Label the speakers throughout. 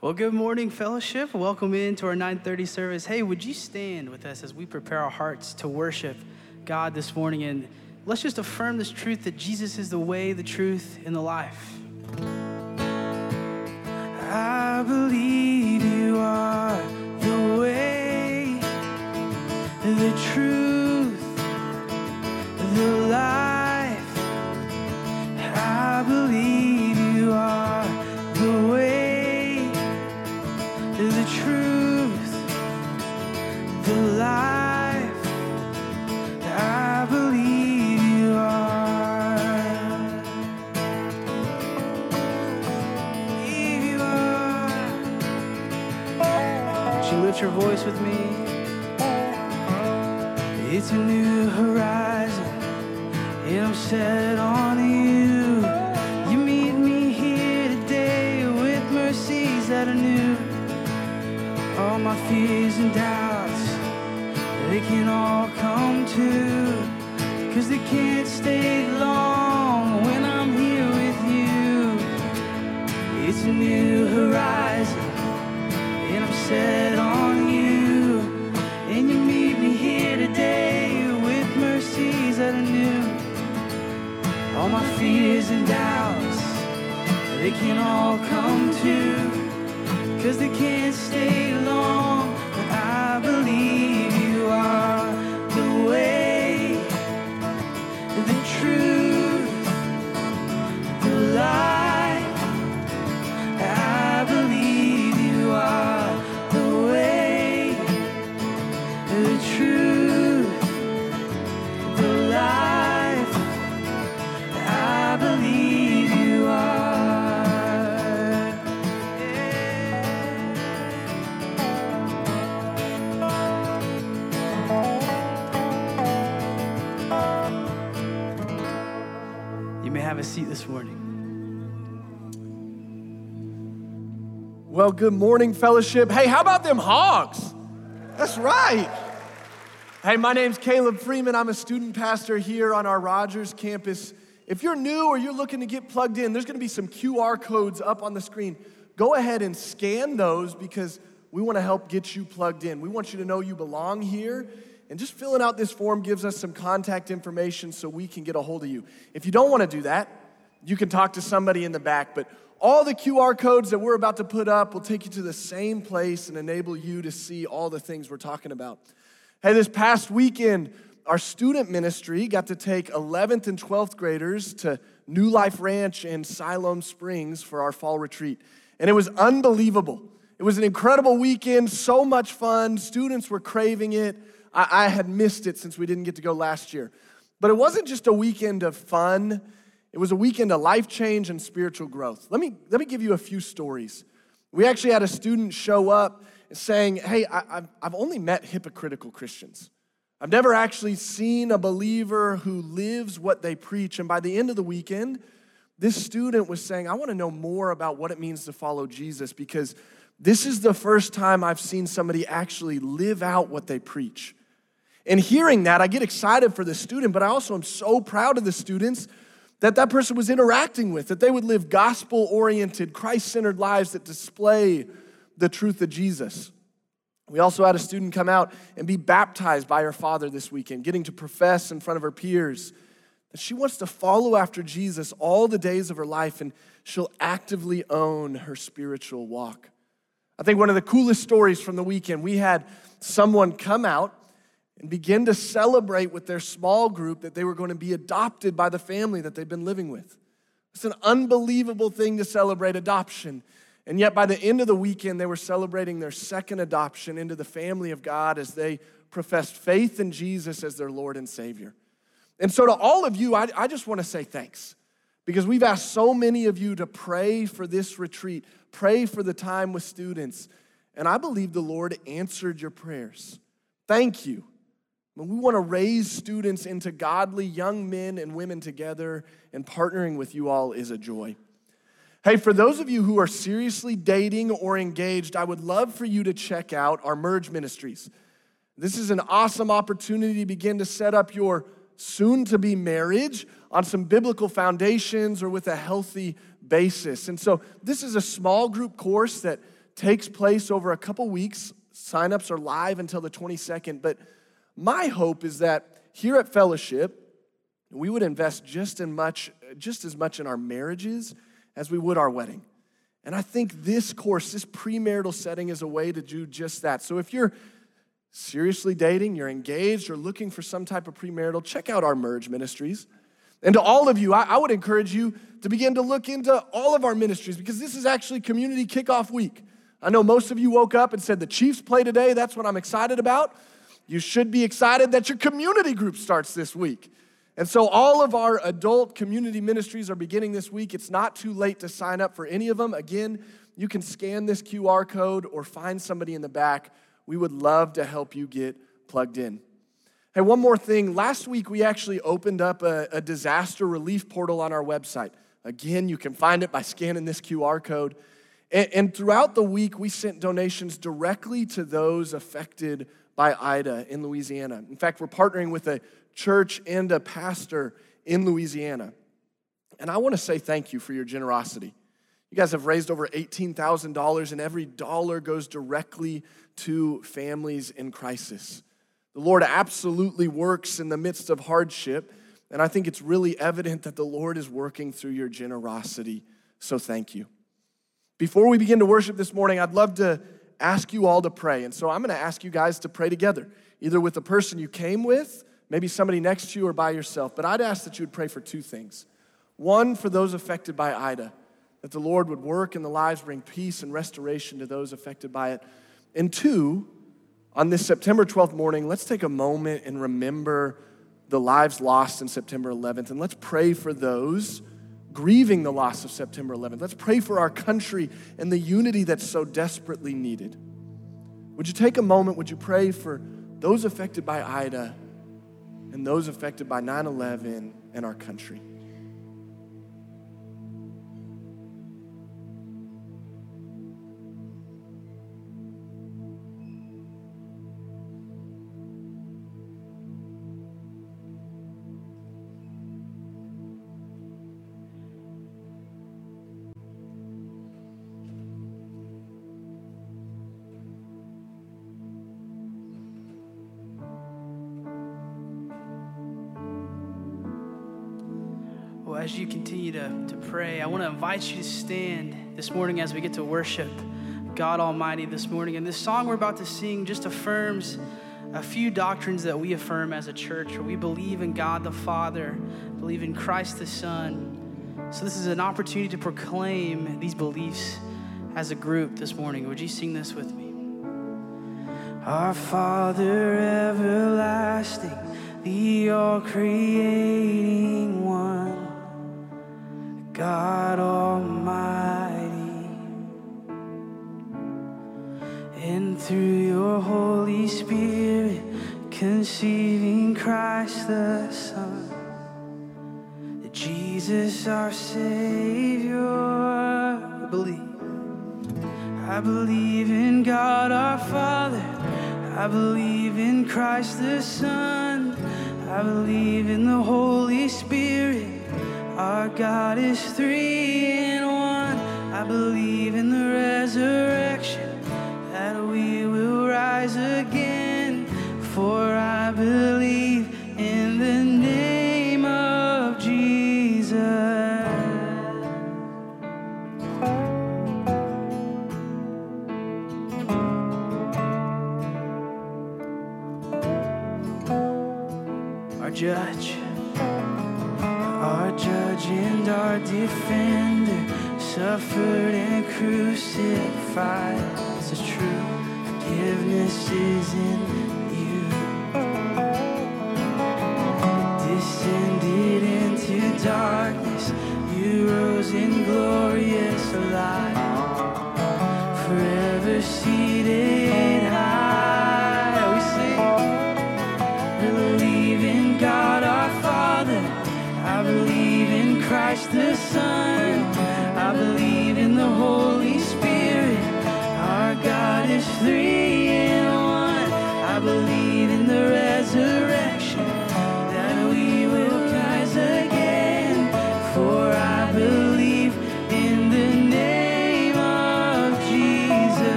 Speaker 1: Well, good morning, fellowship. Welcome into our 9:30 service. Hey, would you stand with us as we prepare our hearts to worship God this morning and let's just affirm this truth that Jesus is the way, the truth, and the life. I believe you are the way, the truth, voice with me? It's a new horizon, and I'm set on you. You meet me here today with mercies that are new. All my fears and doubts, they can all come true. Cause they can't stay long when I'm here with you. It's a new horizon, and I'm set and doubts, they can all come true. Cause they can't stay long, have a seat this morning.
Speaker 2: Well, good morning, fellowship. Hey, how about them hogs? That's right. Hey, my name's Caleb Freeman. I'm a student pastor here on our Rogers campus. If you're new or you're looking to get plugged in, there's going to be some QR codes up on the screen. Go ahead and scan those because we want to help get you plugged in. We want you to know you belong here. And just filling out this form gives us some contact information so we can get a hold of you. If you don't want to do that, you can talk to somebody in the back. But all the QR codes that we're about to put up will take you to the same place and enable you to see all the things we're talking about. Hey, this past weekend, our student ministry got to take 11th and 12th graders to New Life Ranch in Siloam Springs for our fall retreat. And it was unbelievable. It was an incredible weekend, so much fun. Students were craving it. I, I had missed it since we didn't get to go last year. But it wasn't just a weekend of fun, it was a weekend of life change and spiritual growth. Let me, let me give you a few stories. We actually had a student show up saying, Hey, I, I've, I've only met hypocritical Christians. I've never actually seen a believer who lives what they preach. And by the end of the weekend, this student was saying, I want to know more about what it means to follow Jesus because this is the first time I've seen somebody actually live out what they preach. And hearing that, I get excited for the student, but I also am so proud of the students that that person was interacting with, that they would live gospel oriented, Christ centered lives that display the truth of Jesus. We also had a student come out and be baptized by her father this weekend, getting to profess in front of her peers that she wants to follow after Jesus all the days of her life and she'll actively own her spiritual walk. I think one of the coolest stories from the weekend, we had someone come out and begin to celebrate with their small group that they were going to be adopted by the family that they've been living with. It's an unbelievable thing to celebrate adoption. And yet, by the end of the weekend, they were celebrating their second adoption into the family of God as they professed faith in Jesus as their Lord and Savior. And so, to all of you, I, I just want to say thanks because we've asked so many of you to pray for this retreat, pray for the time with students. And I believe the Lord answered your prayers. Thank you. When we want to raise students into godly young men and women together, and partnering with you all is a joy. Hey, for those of you who are seriously dating or engaged, I would love for you to check out our Merge Ministries. This is an awesome opportunity to begin to set up your soon to be marriage on some biblical foundations or with a healthy basis. And so, this is a small group course that takes place over a couple weeks. Signups are live until the 22nd. But my hope is that here at Fellowship, we would invest just, in much, just as much in our marriages as we would our wedding. And I think this course, this premarital setting, is a way to do just that. So if you're seriously dating, you're engaged, or looking for some type of premarital, check out our Merge Ministries. And to all of you, I, I, would encourage you to begin to look into all of our ministries because this is actually community kickoff week. I know most of you woke up and said, The Chiefs play today. That's what I'm excited about. You should be excited that your community group starts this week. And so, all of our adult community ministries are beginning this week. It's not too late to sign up for any of them. Again, you can scan this QR code or find somebody in the back. We would love to help you get plugged in. Hey, one more thing. Last week, we actually opened up a, a disaster relief portal on our website. Again, you can find it by scanning this QR code. And, and throughout the week, we sent donations directly to those affected by Ida in Louisiana. In fact, we're partnering with a church and a pastor in Louisiana. And I want to say thank you for your generosity. You guys have raised over $18,000, and every dollar goes directly to families in crisis. The Lord absolutely works in the midst of hardship, and I think it's really evident that the Lord is working through your generosity. So thank you. Before we begin to worship this morning, I'd love to ask you all to pray. And so I'm going to ask you guys to pray together, either with the person you came with maybe somebody next to you or by yourself. But I'd ask that you would pray for two things. One, for those affected by Ida, that the Lord would work in the lives, bring peace and restoration to those affected by it. And two, on this September 12th morning, let's take a moment and remember the lives lost in September 11th. And let's pray for those grieving the loss of September 11th. Let's pray for our country and the unity that's so desperately needed. Would you take a moment? Would you pray for those affected by Ida and those affected by 9 11 and our country.
Speaker 1: Invite you to stand this morning as we get to worship God Almighty this morning. And this song we're about to sing just affirms a few doctrines that we affirm as a church. We believe in God the Father, believe in Christ the Son. So, this is an opportunity to proclaim these beliefs as a group this morning. Would you sing this with me? Our Father everlasting, the all creating one God Almighty. And through your Holy Spirit, conceiving Christ the Son, Jesus our Savior. I believe. I believe in God our Father. I believe in Christ the Son. I believe in the Holy Spirit our God is three in one. I believe in the resurrection, that we will rise again. Suffered and crucified. It's is true. Forgiveness is in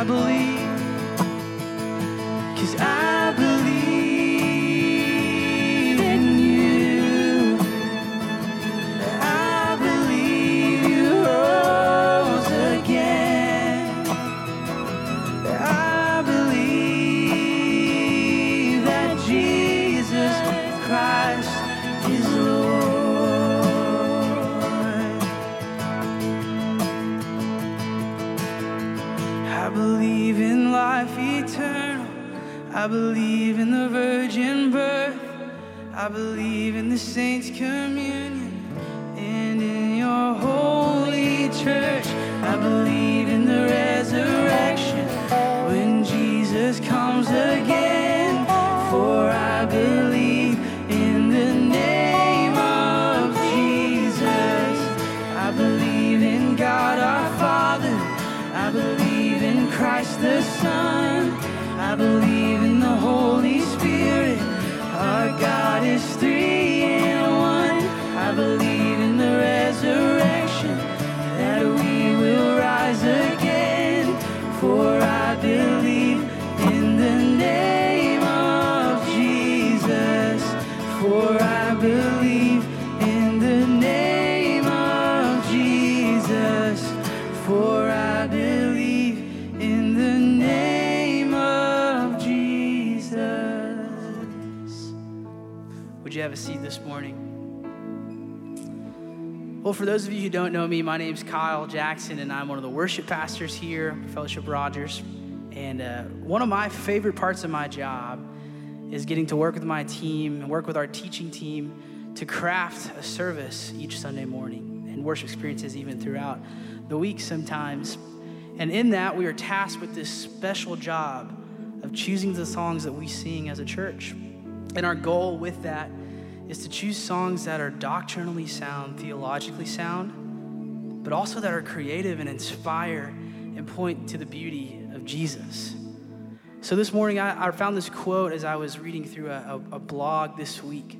Speaker 1: I believe. Cause I believe in the virgin birth. I believe in the saints' communion and in your holy church. Well, for those of you who don't know me, my name's Kyle Jackson, and I'm one of the worship pastors here, Fellowship Rogers. And uh, one of my favorite parts of my job is getting to work with my team and work with our teaching team to craft a service each Sunday morning and worship experiences even throughout the week sometimes. And in that, we are tasked with this special job of choosing the songs that we sing as a church. And our goal with that is to choose songs that are doctrinally sound, theologically sound, but also that are creative and inspire and point to the beauty of Jesus. So this morning, I, I found this quote as I was reading through a, a, a, blog this week,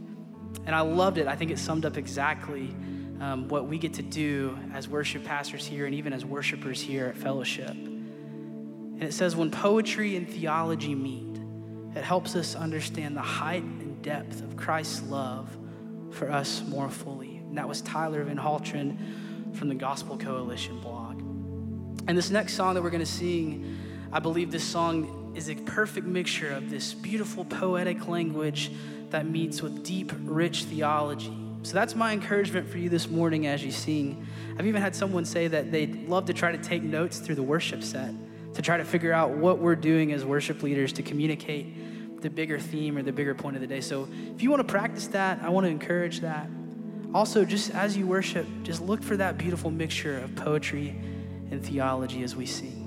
Speaker 1: and I loved it. I think it summed up exactly um, what we get to do as worship pastors here and even as worshipers here at Fellowship. And it says, When poetry and theology meet, it helps us understand the height depth of Christ's love for us more fully. And that was Tyler Van Halteren from the Gospel Coalition blog. And this next song that we're going to sing, I believe this song is a perfect mixture of this beautiful poetic language that meets with deep, rich theology. So that's my encouragement for you this morning as you sing. I've even had someone say that they'd love to try to take notes through the worship set to try to figure out what we're doing as worship leaders to communicate the bigger theme or the bigger point of the day. So if you want to practice that, I want to encourage that. Also, just as you worship, just look for that beautiful mixture of poetry and theology as we sing.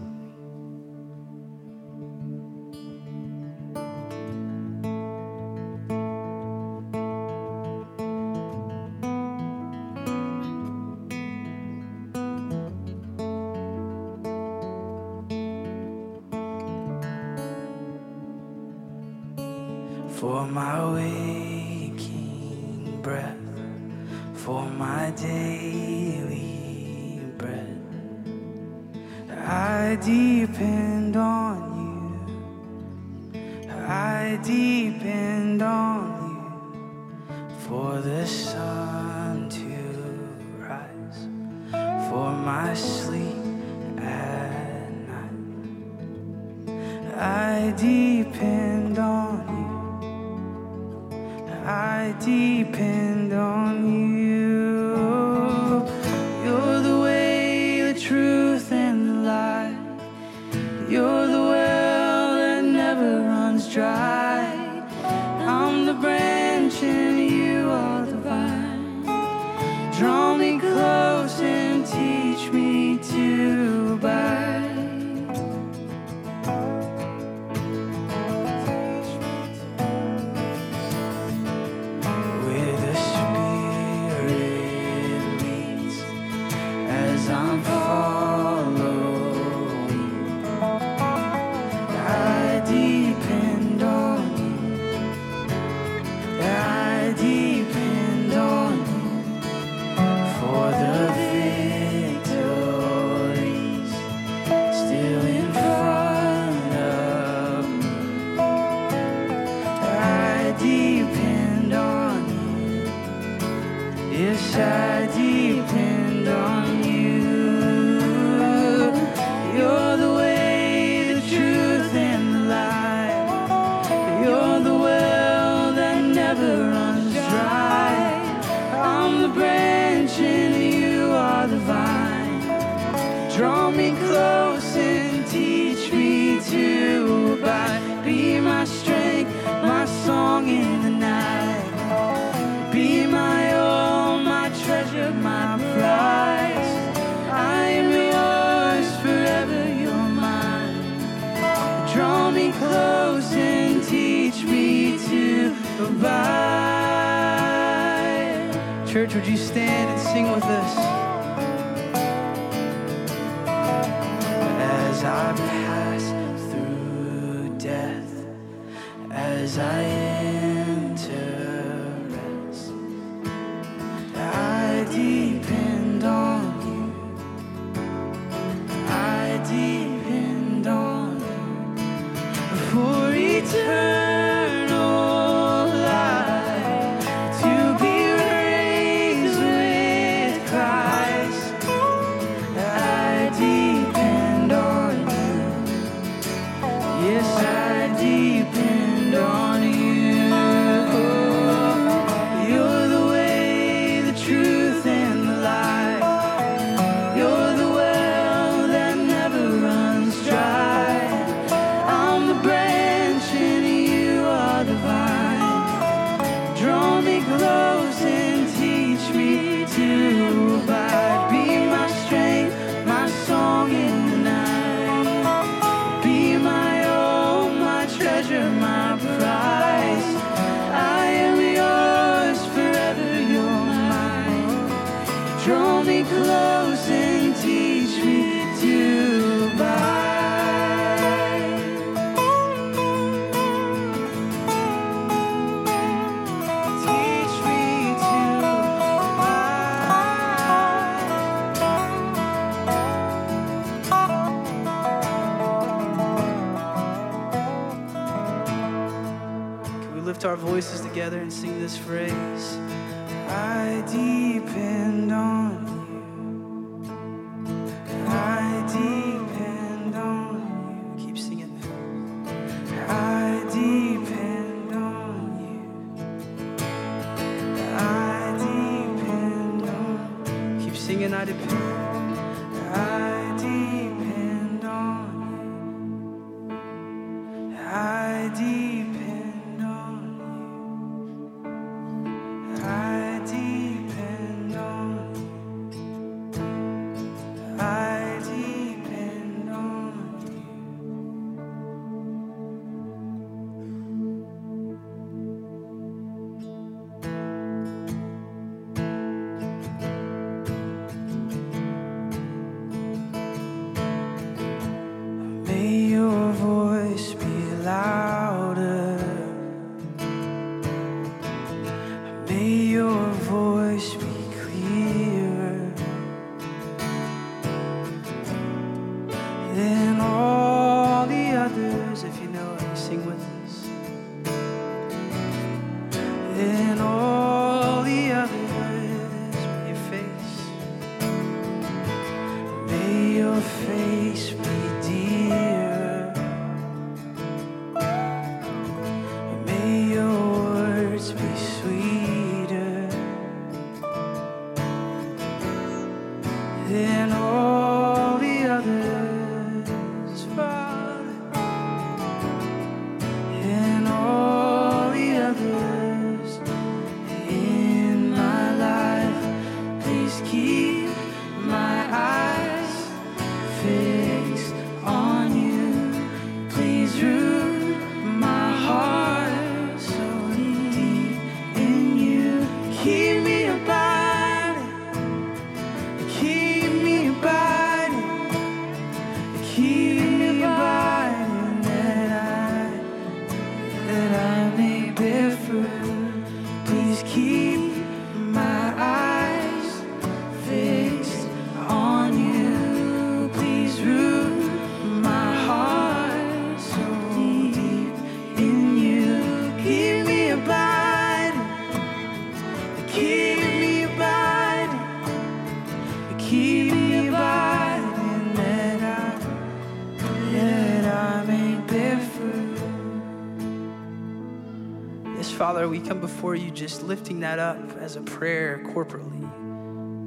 Speaker 1: Father, we come before you just lifting that up as a prayer corporately.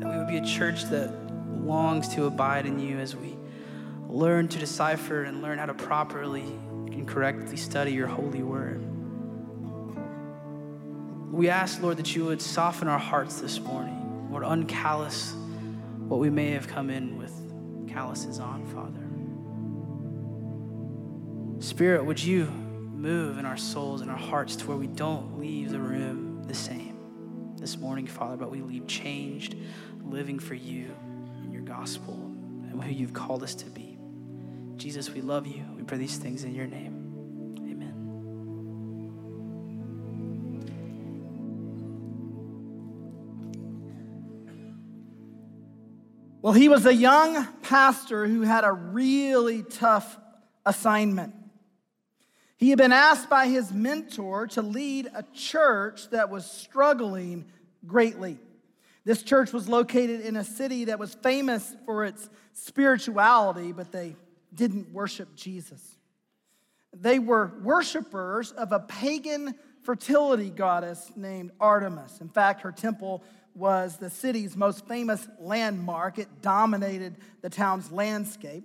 Speaker 1: That we would be a church that longs to abide in you as we learn to decipher and learn how to properly and correctly study your holy word. We ask, Lord, that you would soften our hearts this morning, Lord, uncallous what we may have come in with calluses on, Father. Spirit, would you move in our souls and our hearts to where we don't leave the room the same this morning, Father, but we leave changed, living for you and your gospel and who you've called us to be. Jesus, we love you. We pray these things in your name. Amen.
Speaker 3: Well, he was a young pastor who had a really tough assignment. He had been asked by his mentor to lead a church that was struggling greatly. This church was located in a city that was famous for its spirituality, but they didn't worship Jesus. They were worshipers of a pagan fertility goddess named Artemis. In fact, her temple was the city's most famous landmark, it dominated the town's landscape.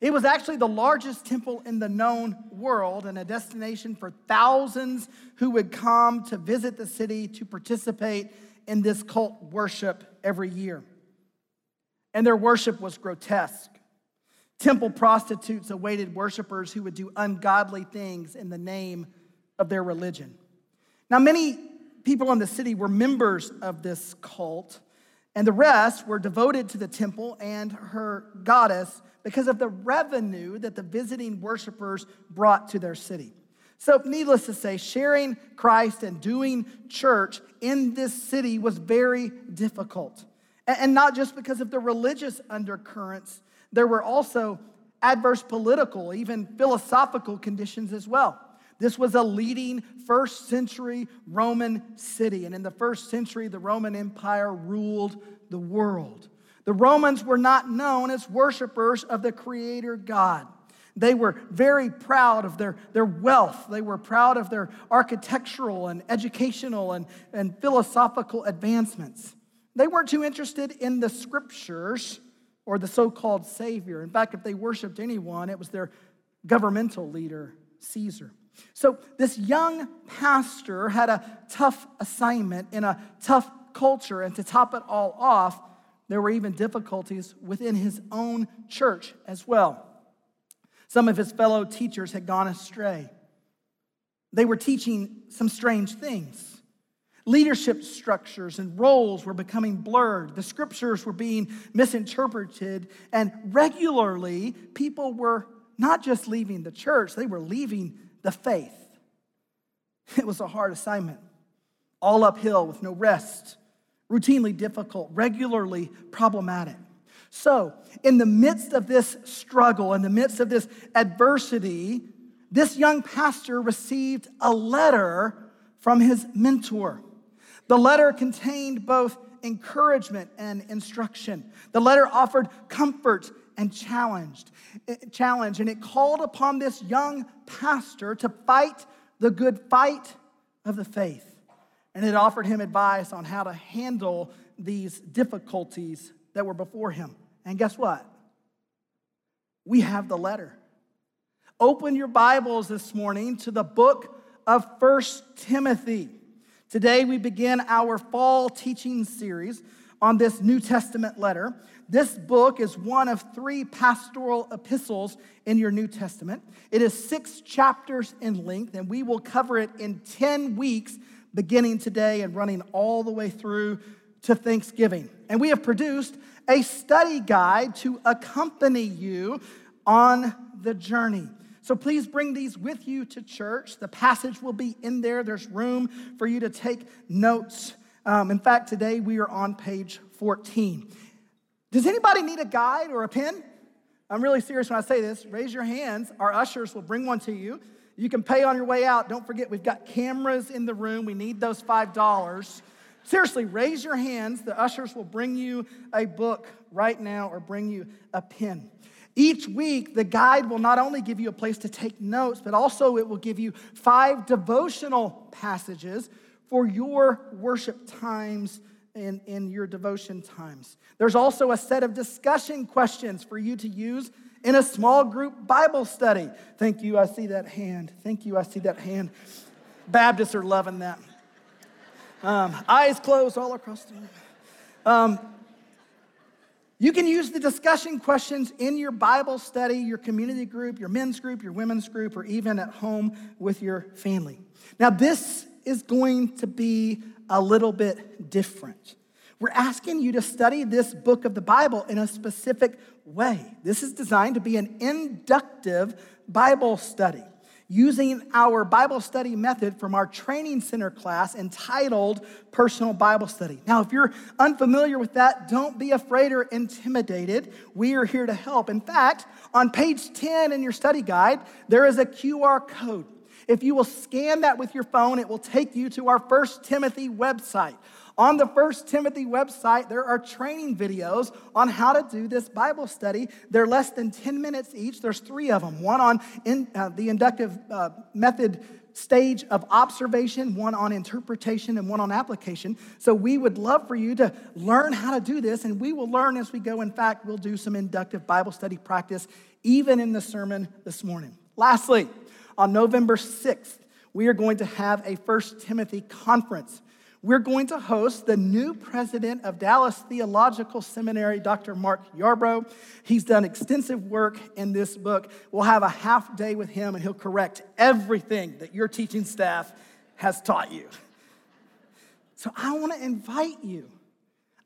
Speaker 3: It was actually the largest temple in the known world and a destination for thousands who would come to visit the city to participate in this cult worship every year. And their worship was grotesque. Temple prostitutes awaited worshipers who would do ungodly things in the name of their religion. Now, many people in the city were members of this cult, and the rest were devoted to the temple and her goddess because of the revenue that the visiting worshipers brought to their city. So, needless to say, sharing Christ and doing church in this city was very difficult. And not just because of the religious undercurrents, there were also adverse political, even philosophical conditions as well. This was a leading first century Roman city. And in the first century, the Roman Empire ruled the world. The Romans were not known as worshipers of the Creator God. They were very proud of their, their wealth. They were proud of their architectural and educational and, and philosophical advancements. They weren't too interested in the scriptures or the so called Savior. In fact, if they worshiped anyone, it was their governmental leader, Caesar. So, this young pastor had a tough assignment in a tough culture, and to top it all off, there were even difficulties within his own church as well. Some of his fellow teachers had gone astray. They were teaching some strange things. Leadership structures and roles were becoming blurred. The scriptures were being misinterpreted. And regularly, people were not just leaving the church, they were leaving the faith. It was a hard assignment, all uphill with no rest routinely difficult, regularly problematic. So, in the midst of this struggle, in the midst of this adversity, this young pastor received a letter from his mentor. The letter contained both encouragement and instruction. The letter offered comfort and challenged, eh, challenge, and it called upon this young pastor to fight the good fight of the faith and it offered him advice on how to handle these difficulties that were before him. And guess what? We have the letter. Open your Bibles this morning to the book of First Timothy. Today we begin our fall teaching series on this New Testament letter. This book is one of three pastoral epistles in your New Testament. It is six chapters in length, and we will cover it in 10 weeks beginning today and running all the way through to Thanksgiving. And we have produced a study guide to accompany you on the journey. So please bring these with you to church. The passage will be in there. There's room for you to take notes. Um, in fact, today we are on page 14. Does anybody need a guide or a pen? I'm really serious when I say this. Raise your hands. Our ushers will bring one to you. You can pay on your way out. Don't forget, we've got cameras in the room. We need those $5. Seriously, raise your hands. The ushers will bring you a book right now or bring you a pen. Each week, the guide will not only give you a place to take notes, but also it will give you five devotional passages for your worship times and in your devotion times. There's also a set of discussion questions for you to use in a small group Bible study. Thank you, I see that hand. Thank you, I see that hand. Baptists are loving that. Um, eyes closed all across the room. Um, you can use the discussion questions in your Bible study, your community group, your men's group, your women's group, or even at home with your family. Now, this is going to be a little bit different. We're asking you to study this book of the Bible in a specific way. This is designed to be an inductive Bible study using our Bible study method from our training center class entitled Personal Bible Study. Now, if you're unfamiliar with that, don't be afraid or intimidated. We are here to help. In fact, on page 10 in your study guide, there is a QR code. If you will scan that with your phone, it will take you to our First Timothy website. On the First Timothy website, there are training videos on how to do this Bible study. They're less than 10 minutes each. There's three of them one on in, uh, the inductive uh, method stage of observation, one on interpretation, and one on application. So we would love for you to learn how to do this, and we will learn as we go. In fact, we'll do some inductive Bible study practice even in the sermon this morning. Lastly, on November 6th, we are going to have a First Timothy conference we're going to host the new president of Dallas Theological Seminary, Dr. Mark Yarbrough. He's done extensive work in this book. We'll have a half day with him, and he'll correct everything that your teaching staff has taught you. So I want to invite you.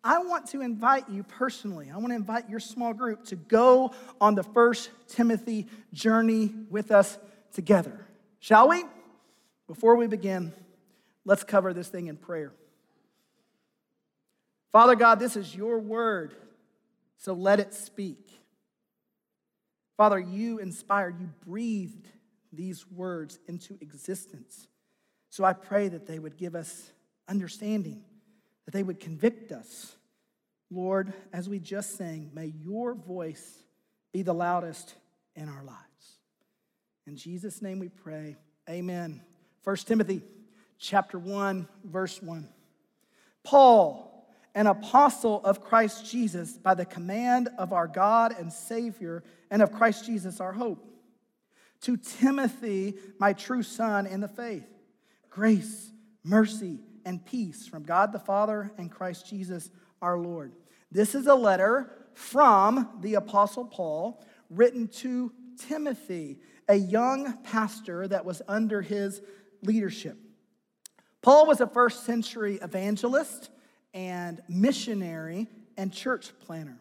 Speaker 3: I want to invite you personally. I want to invite your small group to go on the first Timothy journey with us together. Shall we? Before we begin, Let's cover this thing in prayer. Father God, this is your word, so let it speak. Father, you inspired, you breathed these words into existence. So I pray that they would give us understanding, that they would convict us. Lord, as we just sang, may your voice be the loudest in our lives. In Jesus' name we pray. Amen. 1 Timothy chapter 1, verse 1. Paul, an apostle of Christ Jesus, by the command of our God and Savior, and of Christ Jesus our hope. To Timothy, my true son in the faith, grace, mercy, and peace from God the Father and Christ Jesus our Lord. This is a letter from the apostle Paul written to Timothy, a young pastor that was under his leadership. Paul was a first century evangelist and missionary and church planter.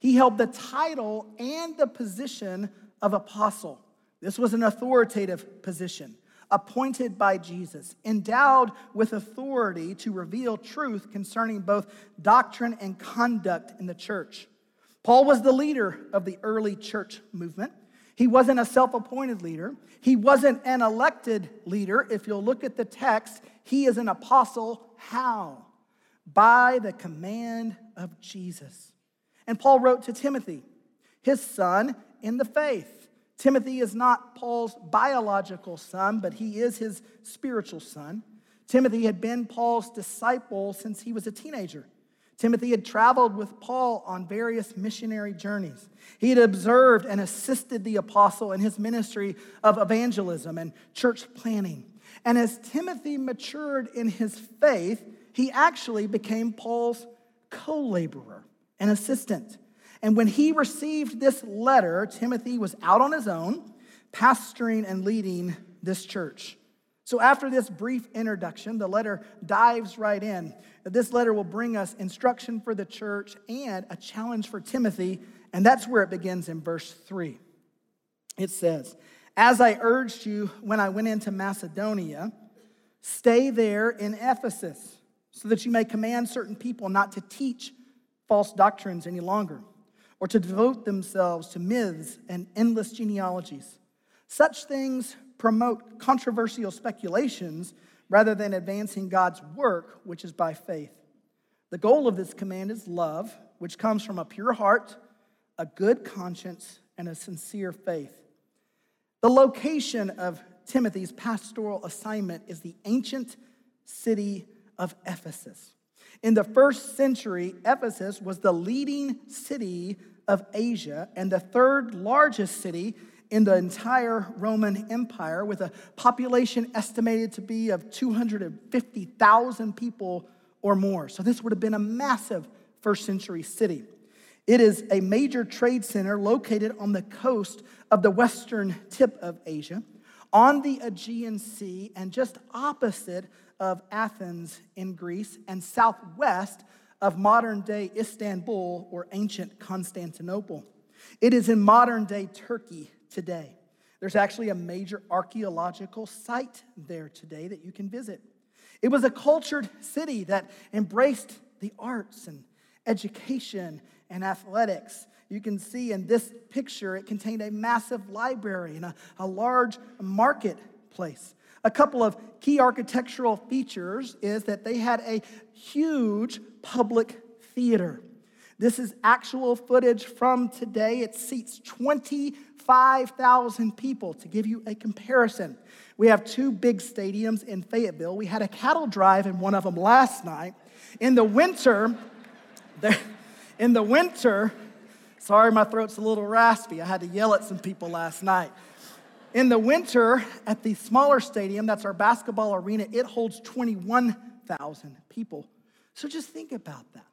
Speaker 3: He held the title and the position of apostle. This was an authoritative position, appointed by Jesus, endowed with authority to reveal truth concerning both doctrine and conduct in the church. Paul was the leader of the early church movement. He wasn't a self appointed leader. He wasn't an elected leader. If you'll look at the text, he is an apostle. How? By the command of Jesus. And Paul wrote to Timothy, his son in the faith. Timothy is not Paul's biological son, but he is his spiritual son. Timothy had been Paul's disciple since he was a teenager. Timothy had traveled with Paul on various missionary journeys. He had observed and assisted the apostle in his ministry of evangelism and church planting. And as Timothy matured in his faith, he actually became Paul's co laborer and assistant. And when he received this letter, Timothy was out on his own, pastoring and leading this church. So, after this brief introduction, the letter dives right in. This letter will bring us instruction for the church and a challenge for Timothy, and that's where it begins in verse 3. It says, As I urged you when I went into Macedonia, stay there in Ephesus, so that you may command certain people not to teach false doctrines any longer, or to devote themselves to myths and endless genealogies. Such things promote controversial speculations rather than advancing God's work, which is by faith. The goal of this command is love, which comes from a pure heart, a good conscience, and a sincere faith. The location of Timothy's pastoral assignment is the ancient city of Ephesus. In the first century, Ephesus was the leading city of Asia and the third largest city in the entire Roman Empire, with a population estimated to be of 250,000 people or more. So, this would have been a massive first century city. It is a major trade center located on the coast of the western tip of Asia, on the Aegean Sea, and just opposite of Athens in Greece, and southwest of modern day Istanbul or ancient Constantinople. It is in modern day Turkey today. There's actually a major archaeological site there today that you can visit. It was a cultured city that embraced the arts and education and athletics. You can see in this picture, it contained a massive library and a, a large marketplace. A couple of key architectural features is that they had a huge public theater. This is actual footage from today. It seats 25,000 people. To give you a comparison, we have two big stadiums in Fayetteville. We had a cattle drive in one of them last night. In the winter, in the winter, sorry, my throat's a little raspy. I had to yell at some people last night. In the winter, at the smaller stadium, that's our basketball arena, it holds 21,000 people. So just think about that.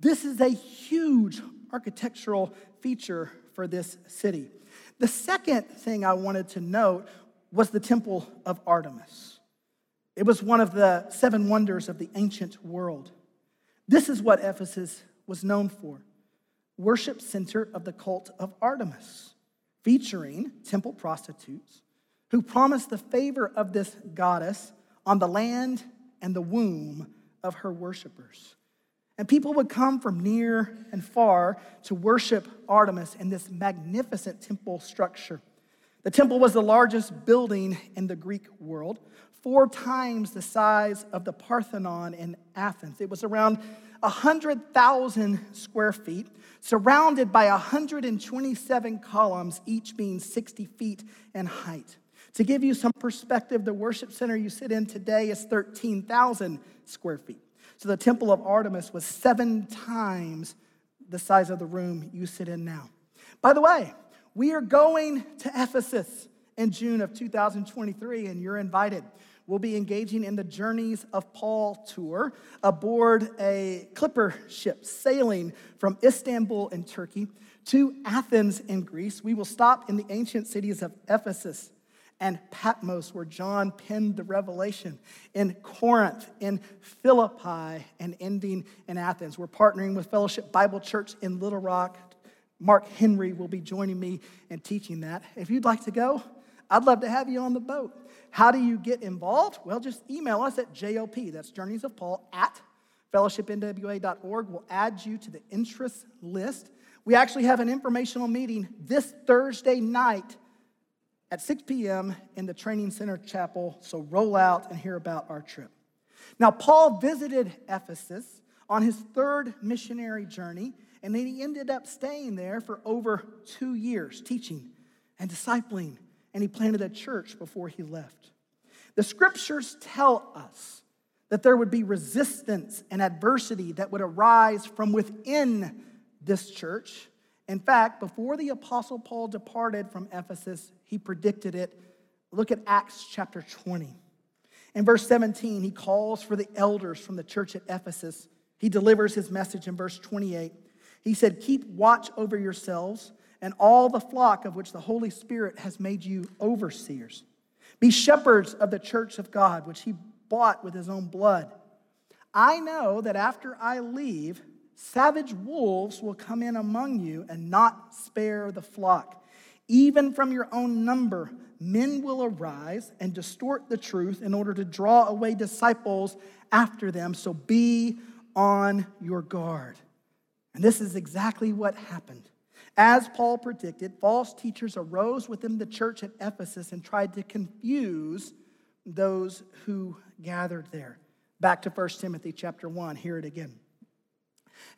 Speaker 3: This is a huge architectural feature for this city. The second thing I wanted to note was the Temple of Artemis. It was one of the seven wonders of the ancient world. This is what Ephesus was known for worship center of the cult of Artemis, featuring temple prostitutes who promised the favor of this goddess on the land and the womb of her worshipers. And people would come from near and far to worship Artemis in this magnificent temple structure. The temple was the largest building in the Greek world, four times the size of the Parthenon in Athens. It was around 100,000 square feet, surrounded by 127 columns, each being 60 feet in height. To give you some perspective, the worship center you sit in today is 13,000 square feet. So the temple of Artemis was seven times the size of the room you sit in now. By the way, we are going to Ephesus in June of 2023, and you're invited We'll be engaging in the Journeys of Paul tour aboard a clipper ship sailing from Istanbul in Turkey to Athens in Greece. We will stop in the ancient cities of Ephesus and Patmos, where John penned the revelation, in Corinth, in Philippi, and ending in Athens. We're partnering with Fellowship Bible Church in Little Rock. Mark Henry will be joining me and teaching that. If you'd like to go, I'd love to have you on the boat. How do you get involved? Well, just email us at JOP, that's Journeys of Paul, at fellowshipnwa.org. We'll add you to the interest list. We actually have an informational meeting this Thursday night at 6 p.m. in the Training Center Chapel, so roll out and hear about our trip. Now, Paul visited Ephesus on his third missionary journey, and then he ended up staying there for over two years, teaching and discipling and he planted a church before he left. The scriptures tell us that there would be resistance and adversity that would arise from within this church. In fact, before the Apostle Paul departed from Ephesus, he predicted it. Look at Acts chapter 20. In verse 17, he calls for the elders from the church at Ephesus. He delivers his message in verse 28. He said, Keep watch over yourselves and all the flock of which the Holy Spirit has made you overseers. Be shepherds of the church of God, which he bought with his own blood. I know that after I leave, savage wolves will come in among you and not spare the flock. Even from your own number, men will arise and distort the truth in order to draw away disciples after them. So be on your guard. And this is exactly what happened. As Paul predicted, false teachers arose within the church at Ephesus and tried to confuse those who gathered there. Back to 1 Timothy chapter 1, hear it again.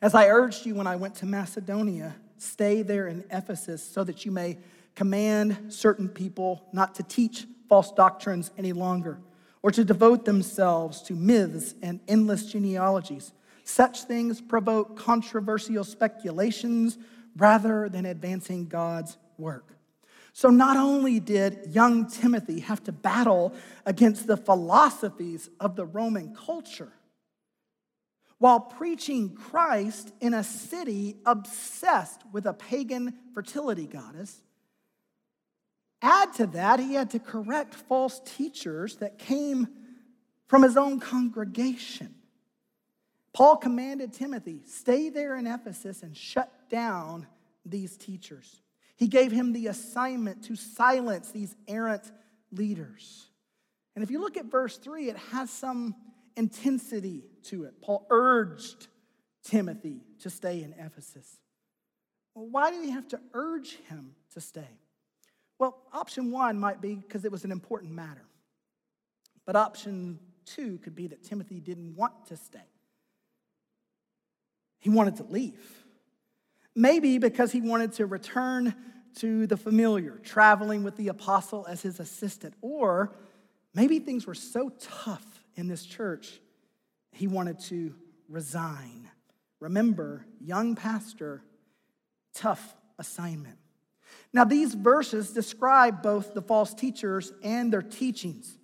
Speaker 3: As I urged you when I went to Macedonia, stay there in Ephesus so that you may command certain people not to teach false doctrines any longer or to devote themselves to myths and endless genealogies. Such things provoke controversial speculations rather than advancing God's work. So, not only did young Timothy have to battle against the philosophies of the Roman culture, while preaching Christ in a city obsessed with a pagan fertility goddess, add to that, he had to correct false teachers that came from his own congregation. Paul commanded Timothy, stay there in Ephesus and shut down these teachers. He gave him the assignment to silence these errant leaders. And if you look at verse 3, it has some intensity to it. Paul urged Timothy to stay in Ephesus. Well, why did he have to urge him to stay? Well, option one might be because it was an important matter. But option two could be that Timothy didn't want to stay, he wanted to leave. Maybe because he wanted to return to the familiar, traveling with the apostle as his assistant. Or maybe things were so tough in this church, he wanted to resign. Remember, young pastor, tough assignment. Now, these verses describe both the false teachers and their teachings.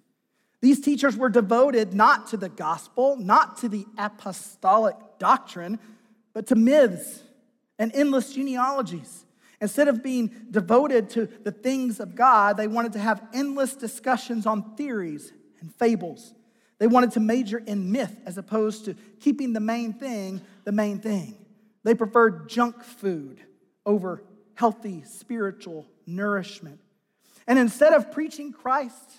Speaker 3: These teachers were devoted not to the gospel, not to the apostolic doctrine, but to myths and endless genealogies. Instead of being devoted to the things of God, they wanted to have endless discussions on theories and fables. They wanted to major in myth as opposed to keeping the main thing the main thing. They preferred junk food over healthy spiritual nourishment. And instead of preaching Christ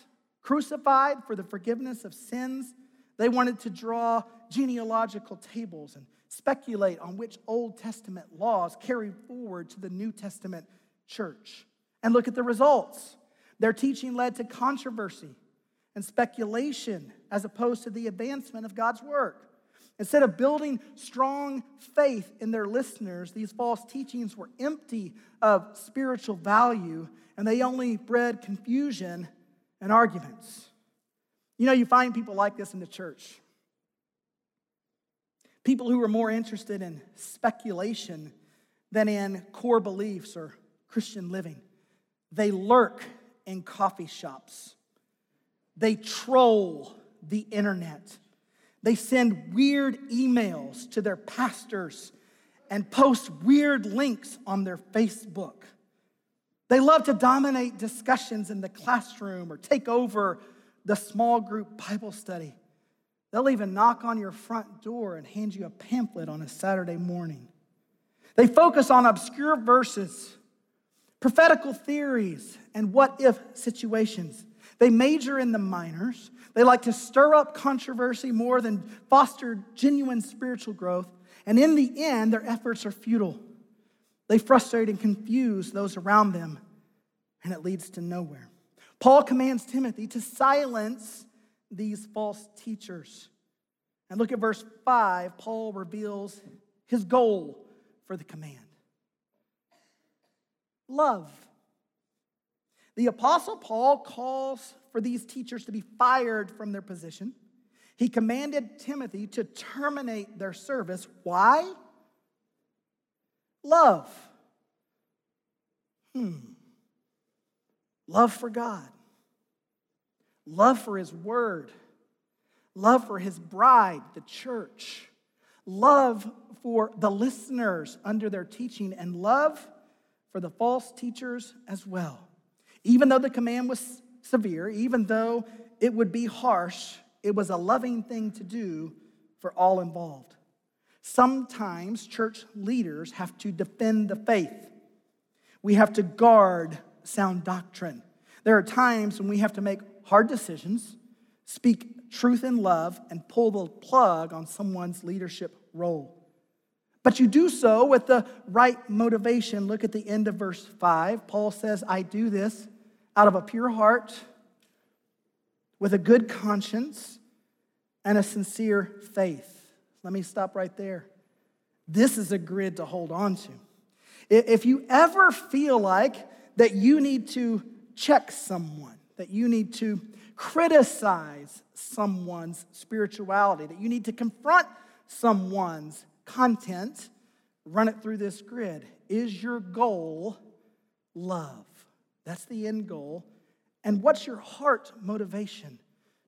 Speaker 3: crucified for the forgiveness of sins, they wanted to draw genealogical tables and speculate on which Old Testament laws carry forward to the New Testament church. And look at the results. Their teaching led to controversy and speculation as opposed to the advancement of God's work. Instead of building strong faith in their listeners, these false teachings were empty of spiritual value and they only bred confusion and arguments. You know, you find people like this in the church. People who are more interested in speculation than in core beliefs or Christian living. They lurk in coffee shops. They troll the internet. They send weird emails to their pastors and post weird links on their Facebook. They love to dominate discussions in the classroom or take over the small group Bible study. They'll even knock on your front door and hand you a pamphlet on a Saturday morning. They focus on obscure verses, prophetical theories, and what if situations. They major in the minors. They like to stir up controversy more than foster genuine spiritual growth. And in the end, their efforts are futile. They frustrate and confuse those around them, and it leads to nowhere. Paul commands Timothy to silence these false teachers. And look at verse 5. Paul reveals his goal for the command love. The Apostle Paul calls for these teachers to be fired from their position. He commanded Timothy to terminate their service. Why? Love. Hmm. Love for God love for his word, love for his bride, the church, love for the listeners under their teaching, and love for the false teachers as well. Even though the command was severe, even though it would be harsh, it was a loving thing to do for all involved. Sometimes church leaders have to defend the faith. We have to guard sound doctrine. There are times when we have to make hard decisions, speak truth in love, and pull the plug on someone's leadership role. But you do so with the right motivation. Look at the end of verse 5. Paul says, I do this out of a pure heart, with a good conscience, and a sincere faith. Let me stop right there. This is a grid to hold on to. If you ever feel like that you need to check someone, that you need to criticize someone's spirituality, that you need to confront someone's content, run it through this grid. Is your goal love? That's the end goal. And what's your heart motivation?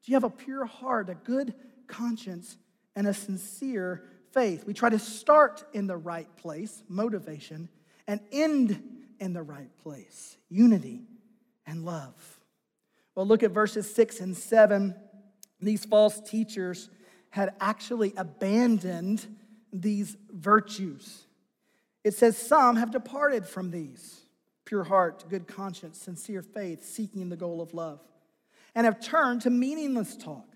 Speaker 3: Do you have a pure heart, a good conscience, and a sincere faith? We try to start in the right place, motivation, and end in the right place, unity and love. Well, look at verses six and seven. These false teachers had actually abandoned these virtues. It says, Some have departed from these pure heart, good conscience, sincere faith, seeking the goal of love, and have turned to meaningless talk.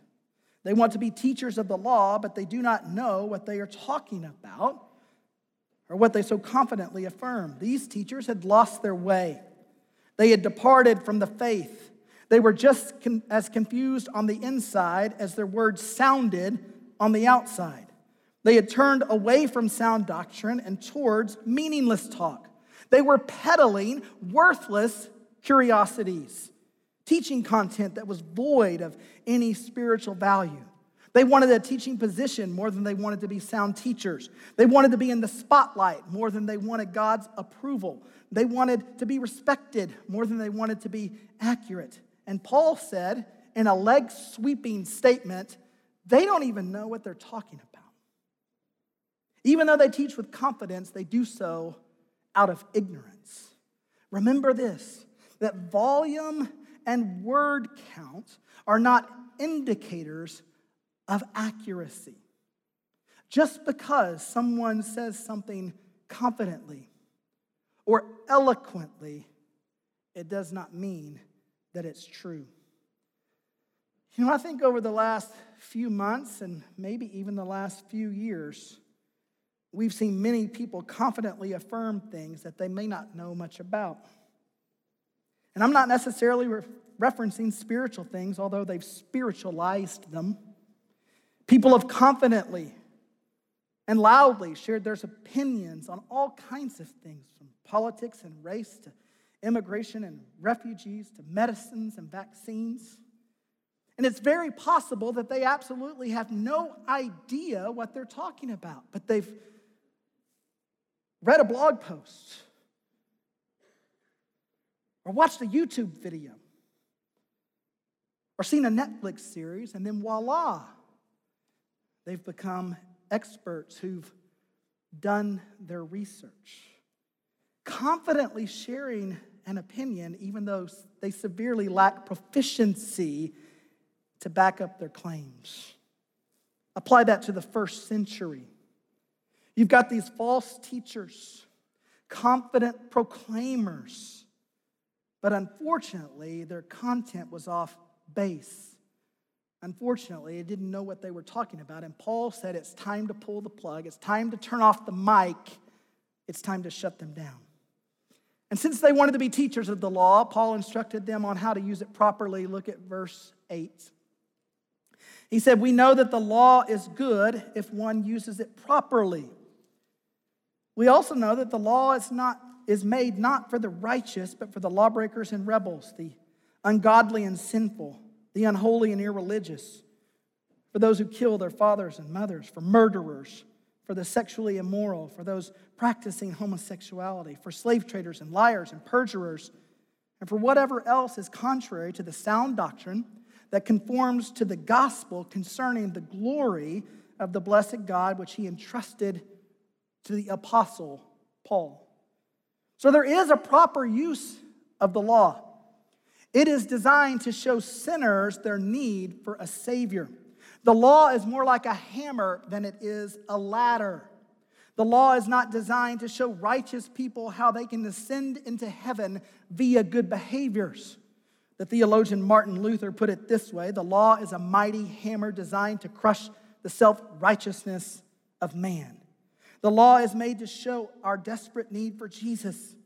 Speaker 3: They want to be teachers of the law, but they do not know what they are talking about or what they so confidently affirm. These teachers had lost their way, they had departed from the faith. They were just as confused on the inside as their words sounded on the outside. They had turned away from sound doctrine and towards meaningless talk. They were peddling worthless curiosities, teaching content that was void of any spiritual value. They wanted a teaching position more than they wanted to be sound teachers. They wanted to be in the spotlight more than they wanted God's approval. They wanted to be respected more than they wanted to be accurate. And Paul said in a leg sweeping statement, they don't even know what they're talking about. Even though they teach with confidence, they do so out of ignorance. Remember this that volume and word count are not indicators of accuracy. Just because someone says something confidently or eloquently, it does not mean that it's true. You know, I think over the last few months and maybe even the last few years, we've seen many people confidently affirm things that they may not know much about. And I'm not necessarily re- referencing spiritual things, although they've spiritualized them. People have confidently and loudly shared their opinions on all kinds of things, from politics and race to immigration and refugees to medicines and vaccines. And it's very possible that they absolutely have no idea what they're talking about, but they've read a blog post or watched a YouTube video or seen a Netflix series, and then voila, they've become experts who've done their research. Confidently sharing an opinion, even though they severely lack proficiency to back up their claims. Apply that to the first century. You've got these false teachers, confident proclaimers, but unfortunately, their content was off base. Unfortunately, they didn't know what they were talking about. And Paul said it's time to pull the plug, it's time to turn off the mic, it's time to shut them down. And since they wanted to be teachers of the law, Paul instructed them on how to use it properly. Look at verse 8. He said, We know that the law is good if one uses it properly. We also know that the law is, not, is made not for the righteous, but for the lawbreakers and rebels, the ungodly and sinful, the unholy and irreligious, for those who kill their fathers and mothers, for murderers, for the sexually immoral, for those practicing homosexuality, for slave traders and liars and perjurers, and for whatever else is contrary to the sound doctrine that conforms to the gospel concerning the glory of the blessed God which he entrusted to the apostle Paul. So there is a proper use of the law. It is designed to show sinners their need for a savior. The law is more like a hammer than it is a ladder. The law is not designed to show righteous people how they can ascend into heaven via good behaviors. The theologian Martin Luther put it this way the law is a mighty hammer designed to crush the self righteousness of man. The law is made to show our desperate need for Jesus.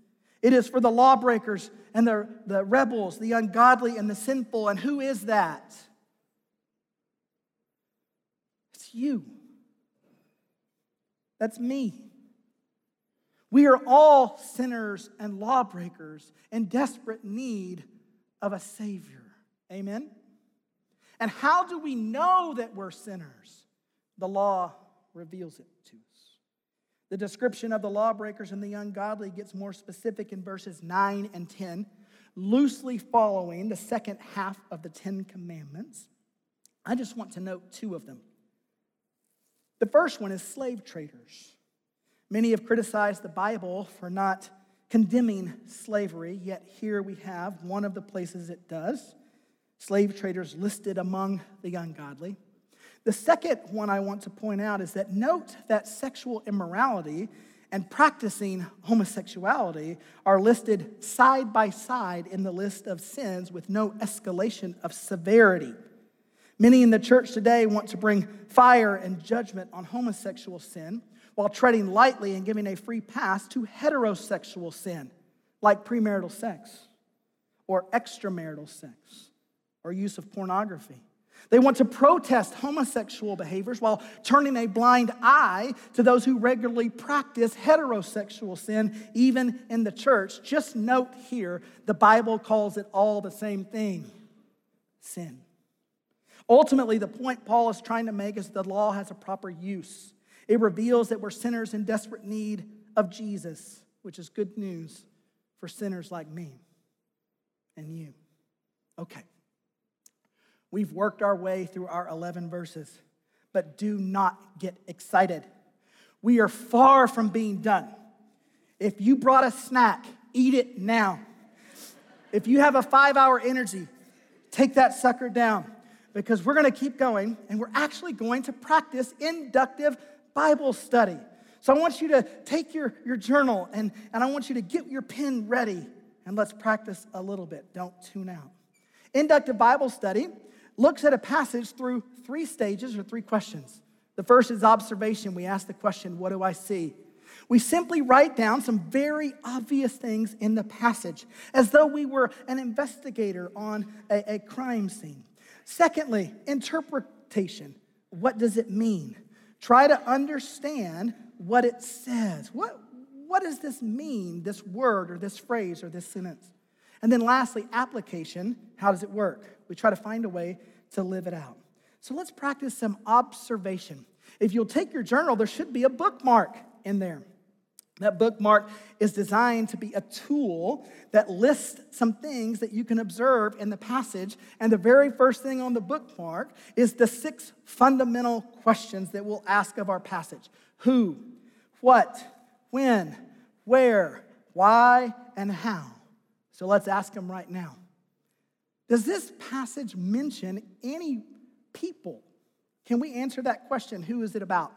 Speaker 3: It is for the lawbreakers and the, the rebels, the ungodly and the sinful. And who is that? It's you. That's me. We are all sinners and lawbreakers in desperate need of a Savior. Amen? And how do we know that we're sinners? The law reveals it to us. The description of the lawbreakers and the ungodly gets more specific in verses 9 and 10, loosely following the second half of the Ten Commandments. I just want to note two of them. The first one is slave traders. Many have criticized the Bible for not condemning slavery, yet here we have one of the places it does. Slave traders listed among the ungodly. The second one I want to point out is that note that sexual immorality and practicing homosexuality are listed side by side in the list of sins with no escalation of severity. Many in the church today want to bring fire and judgment on homosexual sin while treading lightly and giving a free pass to heterosexual sin, like premarital sex or extramarital sex or use of pornography. They want to protest homosexual behaviors while turning a blind eye to those who regularly practice heterosexual sin, even in the church. Just note here, the Bible calls it all the same thing sin. Ultimately, the point Paul is trying to make is the law has a proper use. It reveals that we're sinners in desperate need of Jesus, which is good news for sinners like me and you. Okay. We've worked our way through our 11 verses, but do not get excited. We are far from being done. If you brought a snack, eat it now. If you have a five hour energy, take that sucker down because we're going to keep going and we're actually going to practice inductive Bible study. So I want you to take your, your journal and, and I want you to get your pen ready and let's practice a little bit. Don't tune out. Inductive Bible study looks at a passage through three stages or three questions. The first is observation. We ask the question, What do I see? We simply write down some very obvious things in the passage as though we were an investigator on a, a crime scene. Secondly, interpretation. What does it mean? Try to understand what it says. What, what does this mean, this word or this phrase or this sentence? And then lastly, application. How does it work? We try to find a way to live it out. So let's practice some observation. If you'll take your journal, there should be a bookmark in there. That bookmark is designed to be a tool that lists some things that you can observe in the passage. And the very first thing on the bookmark is the six fundamental questions that we'll ask of our passage who, what, when, where, why, and how. So let's ask them right now. Does this passage mention any people? Can we answer that question? Who is it about?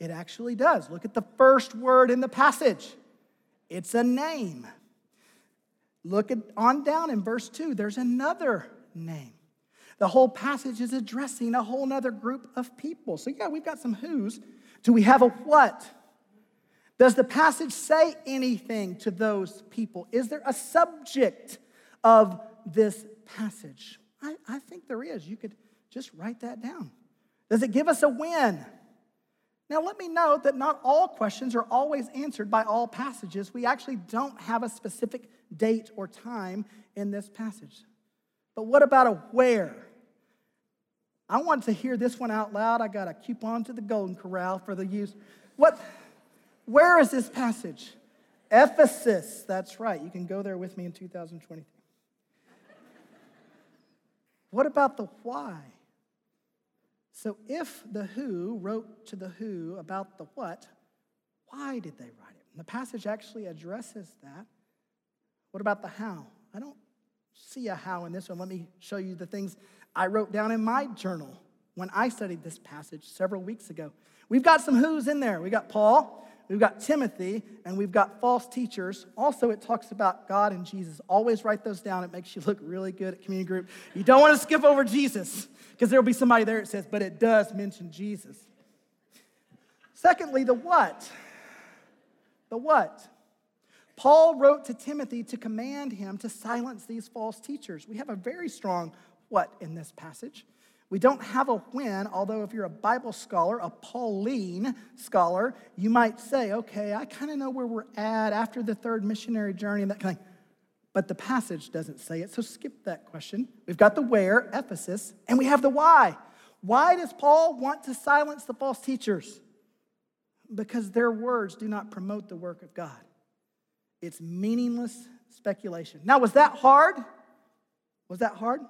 Speaker 3: It actually does. Look at the first word in the passage it's a name. Look at, on down in verse 2, there's another name. The whole passage is addressing a whole other group of people. So, yeah, we've got some who's. Do we have a what? Does the passage say anything to those people? Is there a subject of this passage? I, I think there is. You could just write that down. Does it give us a when? Now, let me note that not all questions are always answered by all passages. We actually don't have a specific date or time in this passage. But what about a where? I want to hear this one out loud. I got a coupon to the Golden Corral for the use. What, where is this passage? Ephesus. That's right. You can go there with me in 2023. what about the why? So, if the who wrote to the who about the what, why did they write it? And the passage actually addresses that. What about the how? I don't see a how in this one. Let me show you the things I wrote down in my journal when I studied this passage several weeks ago. We've got some who's in there. We got Paul, we've got Timothy, and we've got false teachers. Also, it talks about God and Jesus. Always write those down. It makes you look really good at community group. You don't want to skip over Jesus because there'll be somebody there that says, but it does mention Jesus. Secondly, the what? The what? Paul wrote to Timothy to command him to silence these false teachers. We have a very strong what in this passage. We don't have a when, although if you're a Bible scholar, a Pauline scholar, you might say, okay, I kind of know where we're at after the third missionary journey and that kind of thing. But the passage doesn't say it, so skip that question. We've got the where, Ephesus, and we have the why. Why does Paul want to silence the false teachers? Because their words do not promote the work of God. It's meaningless speculation. Now, was that hard? Was that hard?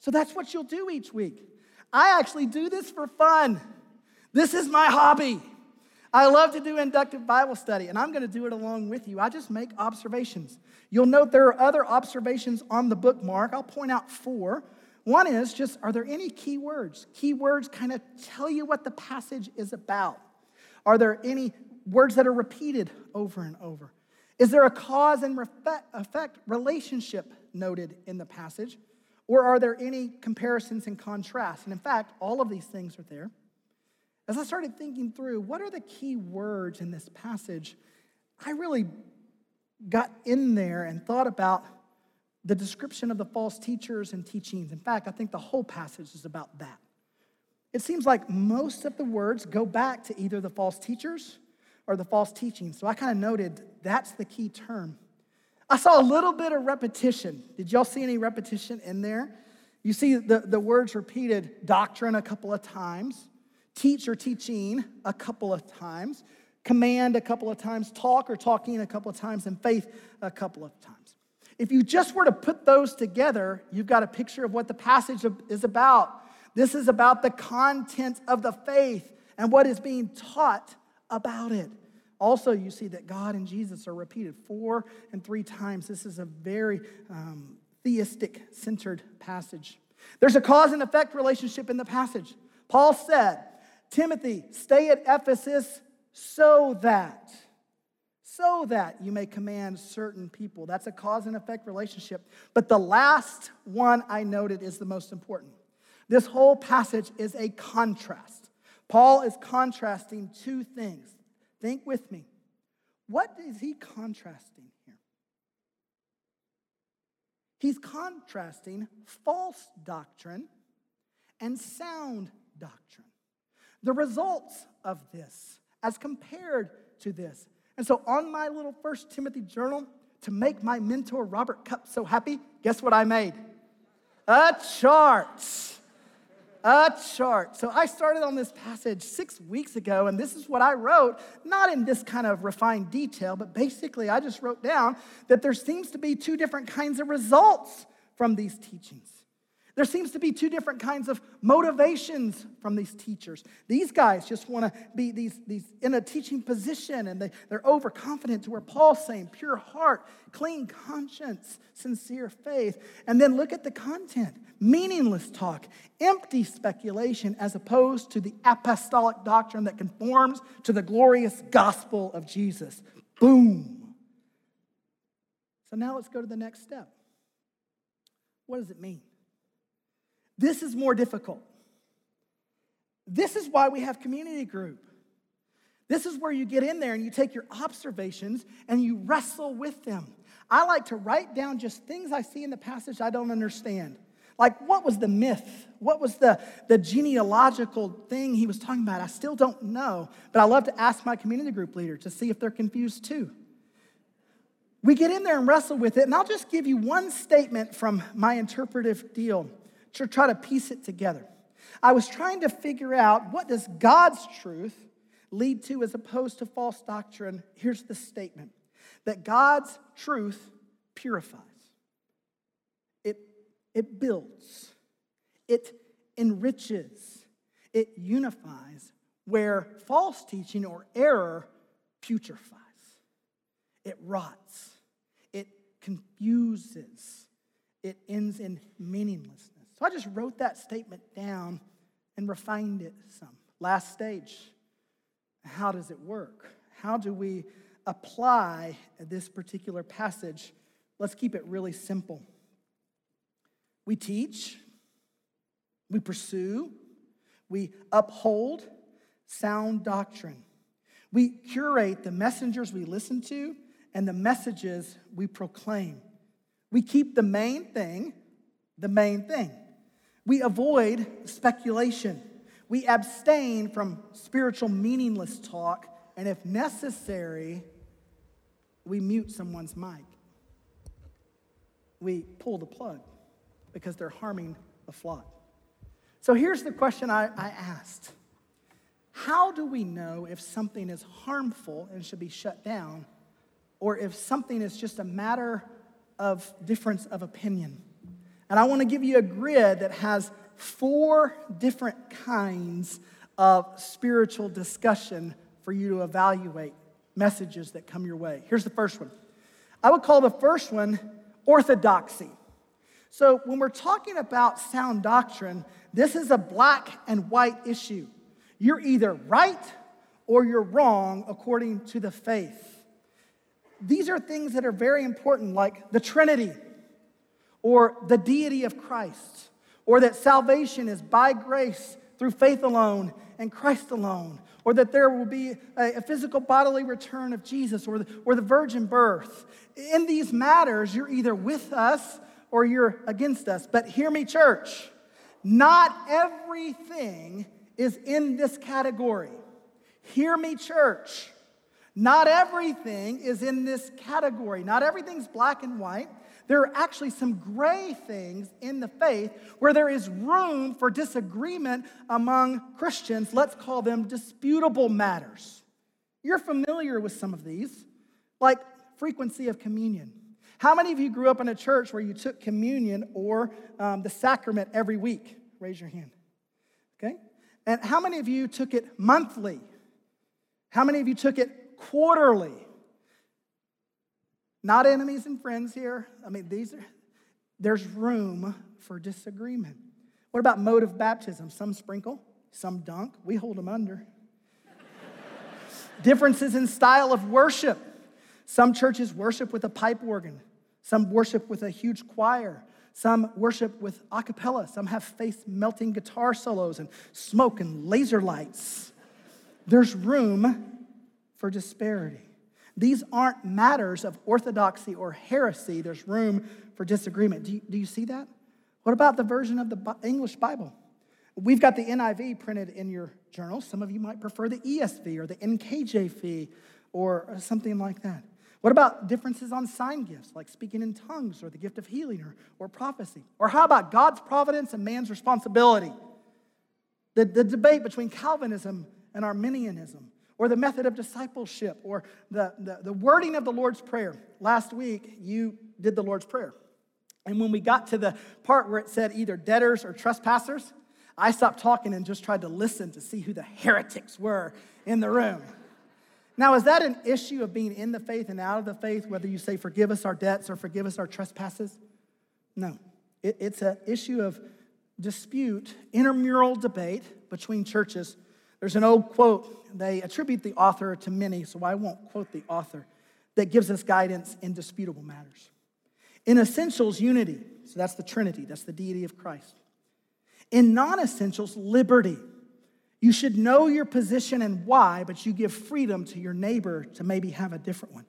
Speaker 3: So that's what you'll do each week. I actually do this for fun. This is my hobby. I love to do inductive Bible study, and I'm going to do it along with you. I just make observations. You'll note there are other observations on the bookmark. I'll point out four. One is just are there any key words? Key words kind of tell you what the passage is about. Are there any words that are repeated over and over? Is there a cause and effect relationship noted in the passage? Or are there any comparisons and contrasts? And in fact, all of these things are there. As I started thinking through what are the key words in this passage, I really got in there and thought about the description of the false teachers and teachings. In fact, I think the whole passage is about that. It seems like most of the words go back to either the false teachers or the false teachings. So I kind of noted that's the key term. I saw a little bit of repetition. Did y'all see any repetition in there? You see the, the words repeated doctrine a couple of times, teach or teaching a couple of times, command a couple of times, talk or talking a couple of times, and faith a couple of times. If you just were to put those together, you've got a picture of what the passage is about. This is about the content of the faith and what is being taught about it. Also, you see that God and Jesus are repeated four and three times. This is a very um, theistic centered passage. There's a cause and effect relationship in the passage. Paul said, Timothy, stay at Ephesus so that, so that you may command certain people. That's a cause and effect relationship. But the last one I noted is the most important. This whole passage is a contrast. Paul is contrasting two things Think with me. What is he contrasting here? He's contrasting false doctrine and sound doctrine. The results of this as compared to this. And so on my little first Timothy journal, to make my mentor Robert Cupp so happy, guess what I made? A chart a chart. So I started on this passage six weeks ago, and this is what I wrote, not in this kind of refined detail, but basically I just wrote down that there seems to be two different kinds of results from these teachings. There seems to be two different kinds of motivations from these teachers. These guys just want to be these, these in a teaching position and they, they're overconfident to where Paul's saying pure heart, clean conscience, sincere faith. And then look at the content meaningless talk, empty speculation, as opposed to the apostolic doctrine that conforms to the glorious gospel of Jesus. Boom. So now let's go to the next step. What does it mean? This is more difficult. This is why we have community group. This is where you get in there and you take your observations and you wrestle with them. I like to write down just things I see in the passage I don't understand. Like, what was the myth? What was the, the genealogical thing he was talking about? I still don't know, but I love to ask my community group leader to see if they're confused too. We get in there and wrestle with it, and I'll just give you one statement from my interpretive deal to try to piece it together. I was trying to figure out what does God's truth lead to as opposed to false doctrine. Here's the statement that God's truth purifies. It, it builds, it enriches, it unifies, where false teaching or error putrefies, it rots, it confuses, it ends in meaninglessness. I just wrote that statement down and refined it some. Last stage how does it work? How do we apply this particular passage? Let's keep it really simple. We teach, we pursue, we uphold sound doctrine. We curate the messengers we listen to and the messages we proclaim. We keep the main thing the main thing. We avoid speculation. We abstain from spiritual meaningless talk. And if necessary, we mute someone's mic. We pull the plug because they're harming the flock. So here's the question I, I asked How do we know if something is harmful and should be shut down, or if something is just a matter of difference of opinion? And I want to give you a grid that has four different kinds of spiritual discussion for you to evaluate messages that come your way. Here's the first one. I would call the first one orthodoxy. So, when we're talking about sound doctrine, this is a black and white issue. You're either right or you're wrong according to the faith. These are things that are very important, like the Trinity or the deity of Christ, or that salvation is by grace through faith alone and Christ alone, or that there will be a, physical bodily return of Jesus, or the, or the virgin birth. In these matters, you're either with us or you're against us. But hear me, church, not everything is in this category. Hear me, church. Not everything is in this category. Not everything's black and white. There are actually some gray things in the faith where there is room for disagreement among Christians. Let's call them disputable matters. You're familiar with some of these, like frequency of communion. How many of you grew up in a church where you took communion or um, the sacrament every week? Raise your hand. Okay? And how many of you took it monthly? How many of you took it quarterly? Not enemies and friends here. I mean, these are, there's room for disagreement. What about mode of baptism? Some sprinkle, some dunk. We hold them under. Differences in style of worship. Some churches worship with a pipe organ, some worship with a huge choir, some worship with a cappella, some have face melting guitar solos and smoke and laser lights. There's room for disparity. These aren't matters of orthodoxy or heresy. There's room for disagreement. Do you, do you see that? What about the version of the English Bible? We've got the NIV printed in your journal. Some of you might prefer the ESV or the NKJV or something like that. What about differences on sign gifts, like speaking in tongues or the gift of healing or, or prophecy? Or how about God's providence and man's responsibility? The, the debate between Calvinism and Arminianism or the method of discipleship, or the, the, the, wording of the Lord's Prayer. Last week, you did the Lord's Prayer. And when we got to the part where it said either debtors or trespassers, I stopped talking and just tried to listen to see who the heretics were in the room. Now, is that an issue of being in the faith and out of the faith, whether you say forgive us our debts or forgive us our trespasses? No. It, it's an issue of dispute, intramural debate between churches there's an old quote, they attribute the author to many, so I won't quote the author, that gives us guidance in disputable matters. In essentials, unity. So that's the Trinity, that's the deity of Christ. In non essentials, liberty. You should know your position and why, but you give freedom to your neighbor to maybe have a different one.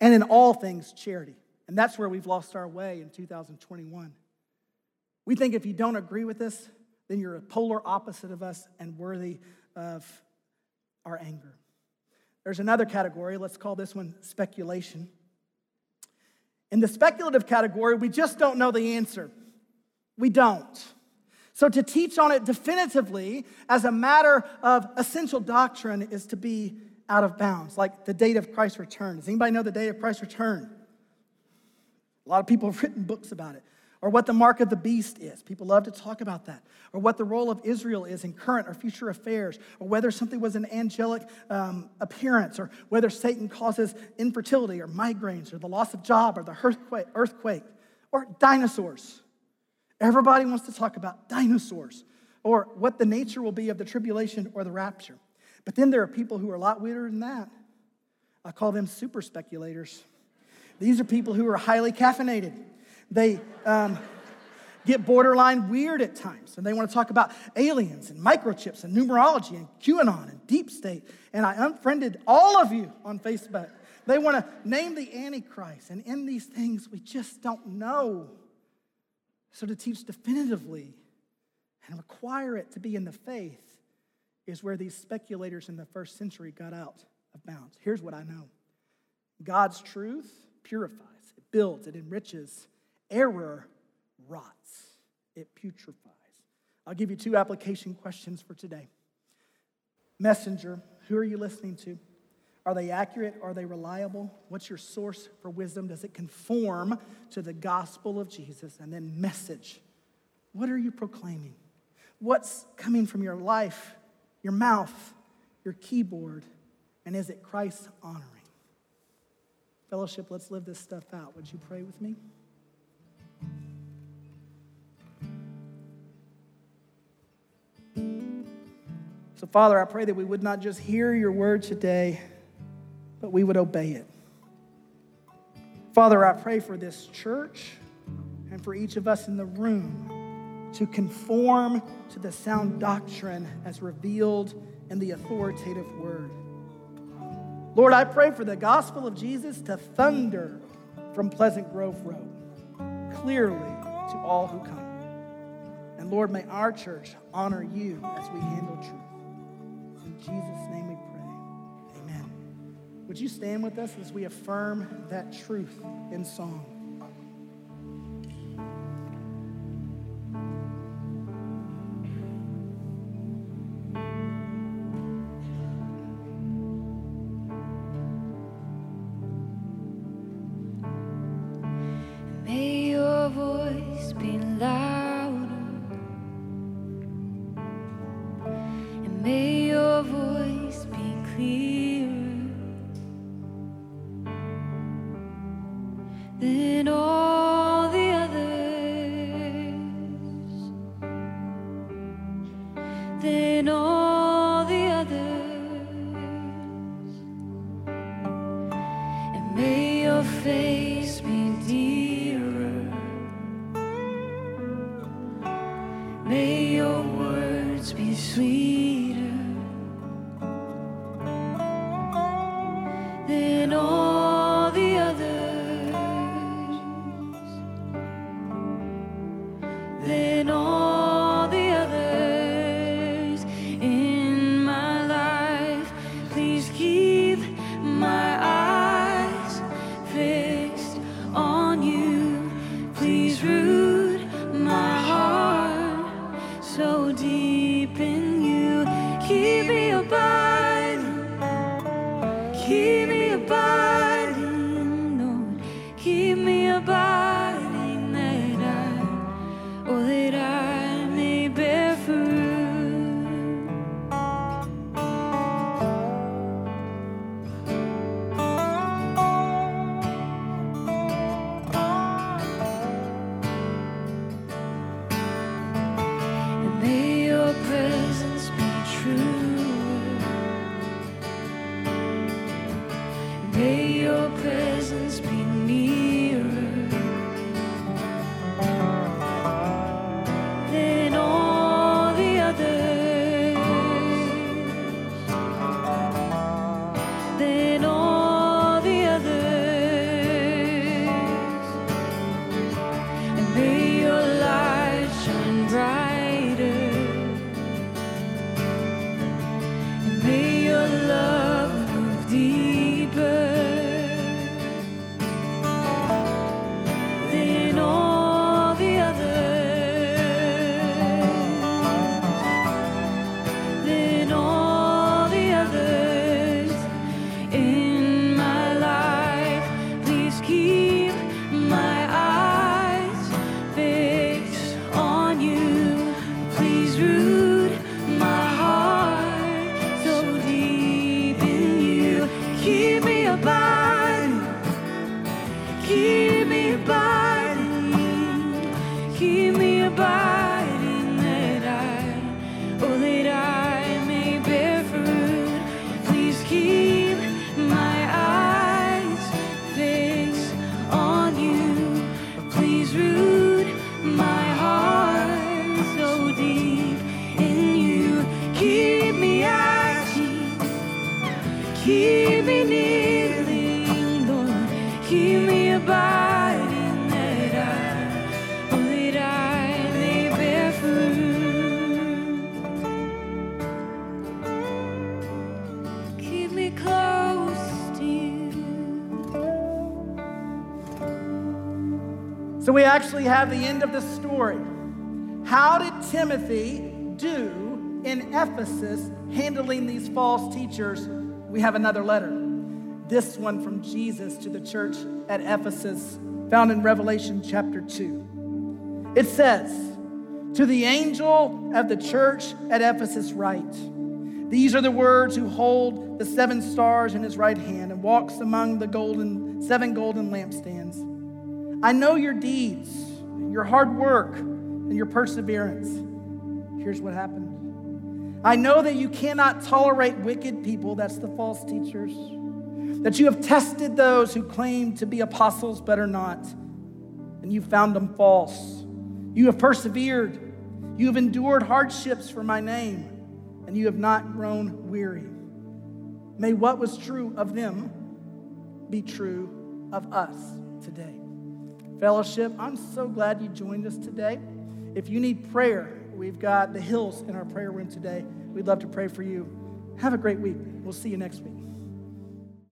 Speaker 3: And in all things, charity. And that's where we've lost our way in 2021. We think if you don't agree with us, then you're a polar opposite of us and worthy of our anger. There's another category, let's call this one speculation. In the speculative category, we just don't know the answer. We don't. So to teach on it definitively as a matter of essential doctrine is to be out of bounds, like the date of Christ's return. Does anybody know the date of Christ's return? A lot of people have written books about it or what the mark of the beast is. People love to talk about that. Or what the role of Israel is in current or future affairs, or whether something was an angelic um, appearance, or whether Satan causes infertility or migraines, or the loss of job, or the earthquake, earthquake or dinosaurs. Everybody wants to talk about dinosaurs, or what the nature will be of the tribulation or the rapture. But then there are people who are a lot weirder than that. I call them super speculators. These are people who are highly caffeinated. They um, get borderline weird at times, and they want to talk about aliens and microchips and numerology and QAnon and deep state. And I unfriended all of you on Facebook. They want to name the Antichrist, and in these things, we just don't know. So, to teach definitively and require it to be in the faith is where these speculators in the first century got out of bounds. Here's what I know God's truth purifies, it builds, it enriches. Error rots, it putrefies. I'll give you two application questions for today. Messenger, who are you listening to? Are they accurate? Are they reliable? What's your source for wisdom? Does it conform to the gospel of Jesus? And then, message. What are you proclaiming? What's coming from your life, your mouth, your keyboard? And is it Christ honoring? Fellowship, let's live this stuff out. Would you pray with me? So, Father, I pray that we would not just hear your word today, but we would obey it. Father, I pray for this church and for each of us in the room to conform to the sound doctrine as revealed in the authoritative word. Lord, I pray for the gospel of Jesus to thunder from Pleasant Grove Road clearly to all who come. And Lord, may our church honor you as we handle truth. In Jesus' name we pray. Amen. Would you stand with us as we affirm that truth in song?
Speaker 1: Words
Speaker 3: have the end of the story. How did Timothy do in Ephesus handling these false teachers? We have another letter. This one from Jesus to the church at Ephesus, found in Revelation chapter 2. It says, To the angel of the church at Ephesus, write, These are the words who hold the seven stars in his right hand and walks among the golden, seven golden lampstands. I know your deeds, your hard work, and your perseverance. Here's what happened. I know that you cannot tolerate wicked people, that's the false teachers that you have tested those who claim to be apostles but are not, and you found them false. You have persevered, you have endured hardships for my name, and you have not grown weary. May what was true of them be true of us today. Fellowship, I'm so glad you joined us today. If you need prayer, we've got the hills in our prayer room today. We'd love to pray for you. Have a great week. We'll see you next week.